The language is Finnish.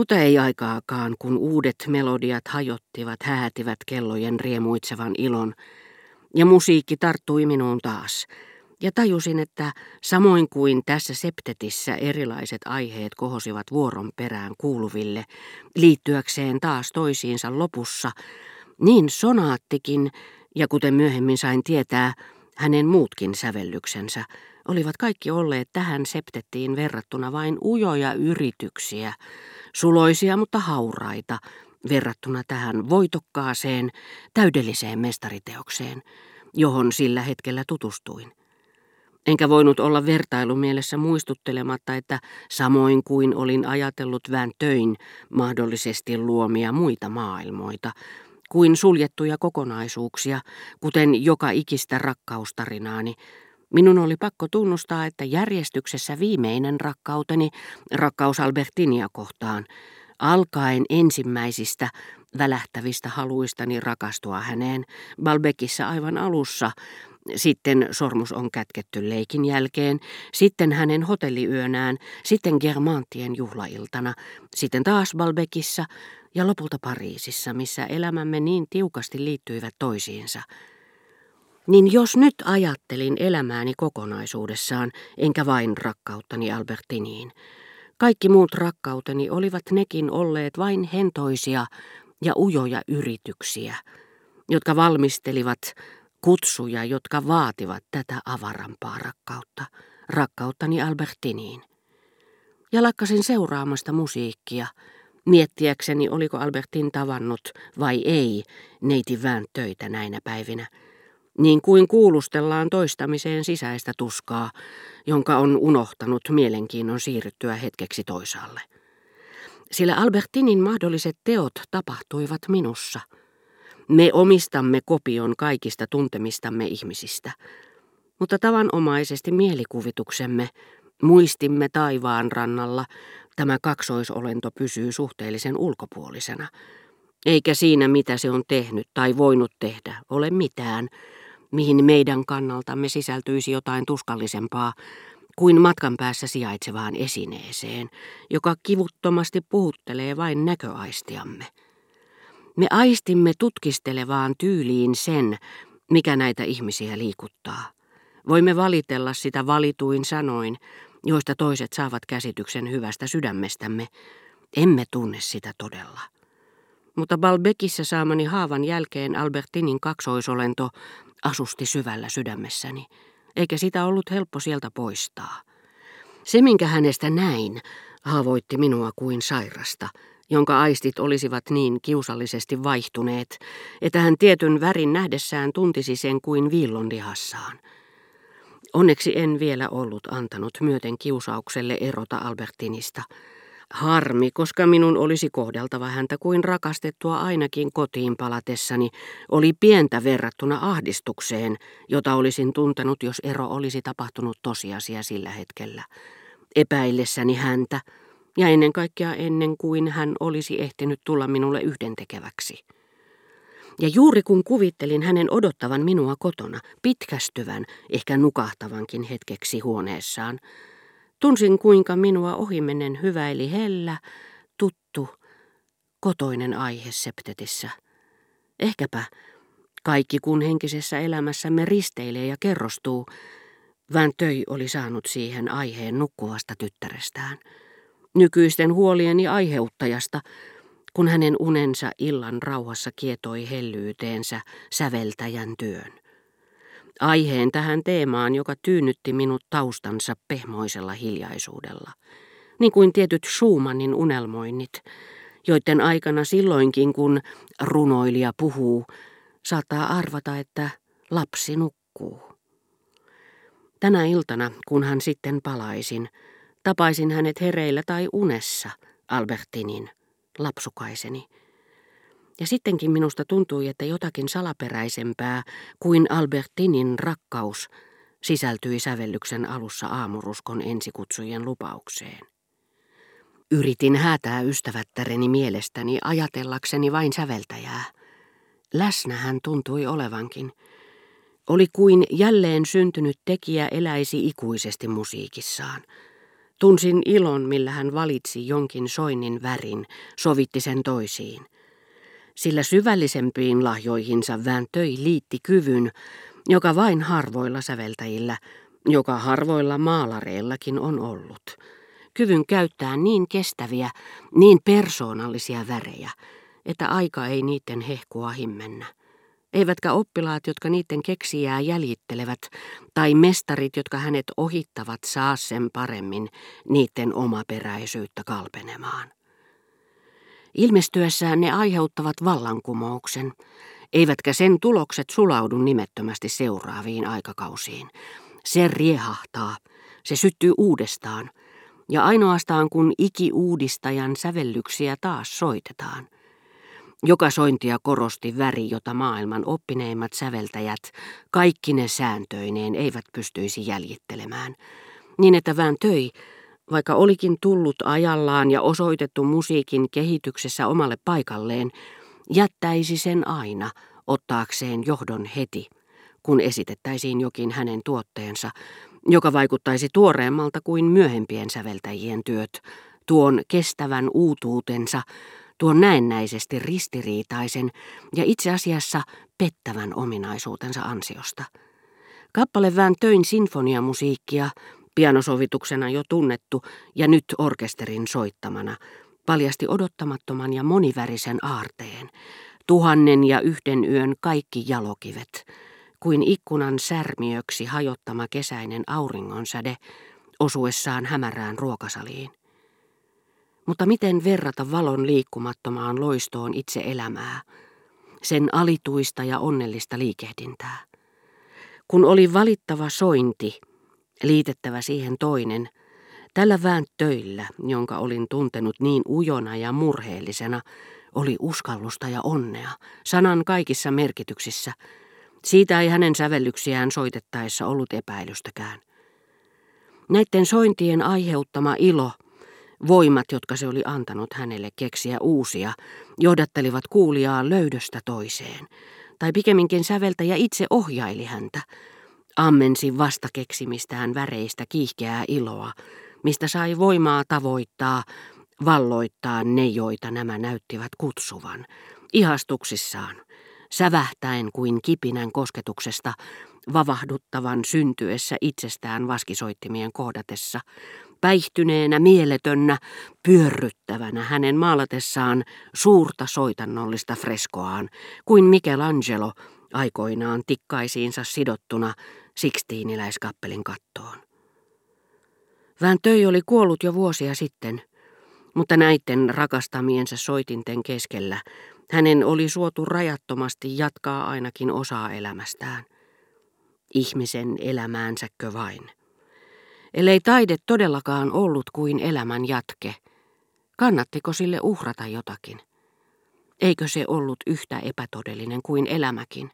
Mutta ei aikaakaan, kun uudet melodiat hajottivat, häätivät kellojen riemuitsevan ilon, ja musiikki tarttui minuun taas, ja tajusin, että samoin kuin tässä septetissä erilaiset aiheet kohosivat vuoron perään kuuluville, liittyäkseen taas toisiinsa lopussa, niin sonaattikin, ja kuten myöhemmin sain tietää, hänen muutkin sävellyksensä, olivat kaikki olleet tähän septettiin verrattuna vain ujoja yrityksiä, suloisia mutta hauraita, verrattuna tähän voitokkaaseen, täydelliseen mestariteokseen, johon sillä hetkellä tutustuin. Enkä voinut olla vertailumielessä muistuttelematta, että samoin kuin olin ajatellut vähän töin mahdollisesti luomia muita maailmoita, kuin suljettuja kokonaisuuksia, kuten joka ikistä rakkaustarinaani, minun oli pakko tunnustaa, että järjestyksessä viimeinen rakkauteni, rakkaus Albertinia kohtaan, alkaen ensimmäisistä välähtävistä haluistani rakastua häneen, Balbekissa aivan alussa, sitten sormus on kätketty leikin jälkeen, sitten hänen hotelliyönään, sitten Germantien juhlailtana, sitten taas Balbekissa ja lopulta Pariisissa, missä elämämme niin tiukasti liittyivät toisiinsa. Niin jos nyt ajattelin elämääni kokonaisuudessaan, enkä vain rakkauttani Albertiniin, kaikki muut rakkauteni olivat nekin olleet vain hentoisia ja ujoja yrityksiä, jotka valmistelivat kutsuja, jotka vaativat tätä avarampaa rakkautta, rakkauttani Albertiniin. Ja lakkasin seuraamasta musiikkia, miettiäkseni oliko Albertin tavannut vai ei neiti töitä näinä päivinä, niin kuin kuulustellaan toistamiseen sisäistä tuskaa, jonka on unohtanut mielenkiinnon siirryttyä hetkeksi toisaalle. Sillä Albertinin mahdolliset teot tapahtuivat minussa – me omistamme kopion kaikista tuntemistamme ihmisistä, mutta tavanomaisesti mielikuvituksemme, muistimme taivaan rannalla, tämä kaksoisolento pysyy suhteellisen ulkopuolisena. Eikä siinä, mitä se on tehnyt tai voinut tehdä, ole mitään, mihin meidän kannaltamme sisältyisi jotain tuskallisempaa kuin matkan päässä sijaitsevaan esineeseen, joka kivuttomasti puhuttelee vain näköaistiamme. Me aistimme tutkistelevaan tyyliin sen, mikä näitä ihmisiä liikuttaa. Voimme valitella sitä valituin sanoin, joista toiset saavat käsityksen hyvästä sydämestämme. Emme tunne sitä todella. Mutta Balbekissä saamani haavan jälkeen Albertinin kaksoisolento asusti syvällä sydämessäni, eikä sitä ollut helppo sieltä poistaa. Se, minkä hänestä näin, haavoitti minua kuin sairasta – jonka aistit olisivat niin kiusallisesti vaihtuneet, että hän tietyn värin nähdessään tuntisi sen kuin viillon lihassaan. Onneksi en vielä ollut antanut myöten kiusaukselle erota Albertinista. Harmi, koska minun olisi kohdeltava häntä kuin rakastettua ainakin kotiin palatessani, oli pientä verrattuna ahdistukseen, jota olisin tuntenut, jos ero olisi tapahtunut tosiasia sillä hetkellä. Epäillessäni häntä, ja ennen kaikkea ennen kuin hän olisi ehtinyt tulla minulle yhdentekeväksi. Ja juuri kun kuvittelin hänen odottavan minua kotona, pitkästyvän, ehkä nukahtavankin hetkeksi huoneessaan, tunsin kuinka minua ohimennen hyväili hellä, tuttu, kotoinen aihe septetissä. Ehkäpä kaikki kun henkisessä elämässämme risteilee ja kerrostuu, Vääntöi oli saanut siihen aiheen nukkuvasta tyttärestään nykyisten huolieni aiheuttajasta, kun hänen unensa illan rauhassa kietoi hellyyteensä säveltäjän työn. Aiheen tähän teemaan, joka tyynnytti minut taustansa pehmoisella hiljaisuudella, niin kuin tietyt Schumannin unelmoinnit, joiden aikana silloinkin kun runoilija puhuu, saattaa arvata, että lapsi nukkuu. Tänä iltana, kun hän sitten palaisin, Tapaisin hänet hereillä tai unessa, Albertinin, lapsukaiseni. Ja sittenkin minusta tuntui, että jotakin salaperäisempää kuin Albertinin rakkaus sisältyi sävellyksen alussa aamuruskon ensikutsujen lupaukseen. Yritin häätää ystävättäreni mielestäni ajatellakseni vain säveltäjää. Läsnä hän tuntui olevankin. Oli kuin jälleen syntynyt tekijä eläisi ikuisesti musiikissaan – Tunsin ilon, millä hän valitsi jonkin soinnin värin, sovitti sen toisiin. Sillä syvällisempiin lahjoihinsa vääntöi liitti kyvyn, joka vain harvoilla säveltäjillä, joka harvoilla maalareillakin on ollut. Kyvyn käyttää niin kestäviä, niin persoonallisia värejä, että aika ei niiden hehkua himmennä. Eivätkä oppilaat, jotka niiden keksijää jäljittelevät, tai mestarit, jotka hänet ohittavat, saa sen paremmin niiden omaperäisyyttä kalpenemaan. Ilmestyessään ne aiheuttavat vallankumouksen, eivätkä sen tulokset sulaudu nimettömästi seuraaviin aikakausiin. Se riehahtaa, se syttyy uudestaan, ja ainoastaan kun iki-uudistajan sävellyksiä taas soitetaan. Joka sointia korosti väri, jota maailman oppineimmat säveltäjät, kaikki ne sääntöineen, eivät pystyisi jäljittelemään. Niin että vään töi, vaikka olikin tullut ajallaan ja osoitettu musiikin kehityksessä omalle paikalleen, jättäisi sen aina ottaakseen johdon heti, kun esitettäisiin jokin hänen tuotteensa, joka vaikuttaisi tuoreemmalta kuin myöhempien säveltäjien työt, tuon kestävän uutuutensa, tuon näennäisesti ristiriitaisen ja itse asiassa pettävän ominaisuutensa ansiosta. Kappale vään töin sinfoniamusiikkia, pianosovituksena jo tunnettu ja nyt orkesterin soittamana, paljasti odottamattoman ja monivärisen aarteen, tuhannen ja yhden yön kaikki jalokivet, kuin ikkunan särmiöksi hajottama kesäinen auringonsäde osuessaan hämärään ruokasaliin. Mutta miten verrata valon liikkumattomaan loistoon itse elämää, sen alituista ja onnellista liikehdintää? Kun oli valittava sointi, liitettävä siihen toinen, tällä vääntöillä, jonka olin tuntenut niin ujona ja murheellisena, oli uskallusta ja onnea, sanan kaikissa merkityksissä. Siitä ei hänen sävellyksiään soitettaessa ollut epäilystäkään. Näiden sointien aiheuttama ilo, voimat, jotka se oli antanut hänelle keksiä uusia, johdattelivat kuulijaa löydöstä toiseen. Tai pikemminkin säveltäjä itse ohjaili häntä, ammensi vastakeksimistään väreistä kiihkeää iloa, mistä sai voimaa tavoittaa, valloittaa ne, joita nämä näyttivät kutsuvan, ihastuksissaan, sävähtäen kuin kipinän kosketuksesta, vavahduttavan syntyessä itsestään vaskisoittimien kohdatessa, päihtyneenä mieletönnä, pyörryttävänä hänen maalatessaan suurta soitannollista freskoaan, kuin Michelangelo aikoinaan tikkaisiinsa sidottuna Sixtiiniläiskappelin kattoon. Vääntöi oli kuollut jo vuosia sitten, mutta näiden rakastamiensa soitinten keskellä hänen oli suotu rajattomasti jatkaa ainakin osaa elämästään. Ihmisen elämäänsäkö vain. Ellei taide todellakaan ollut kuin elämän jatke, kannattiko sille uhrata jotakin? Eikö se ollut yhtä epätodellinen kuin elämäkin?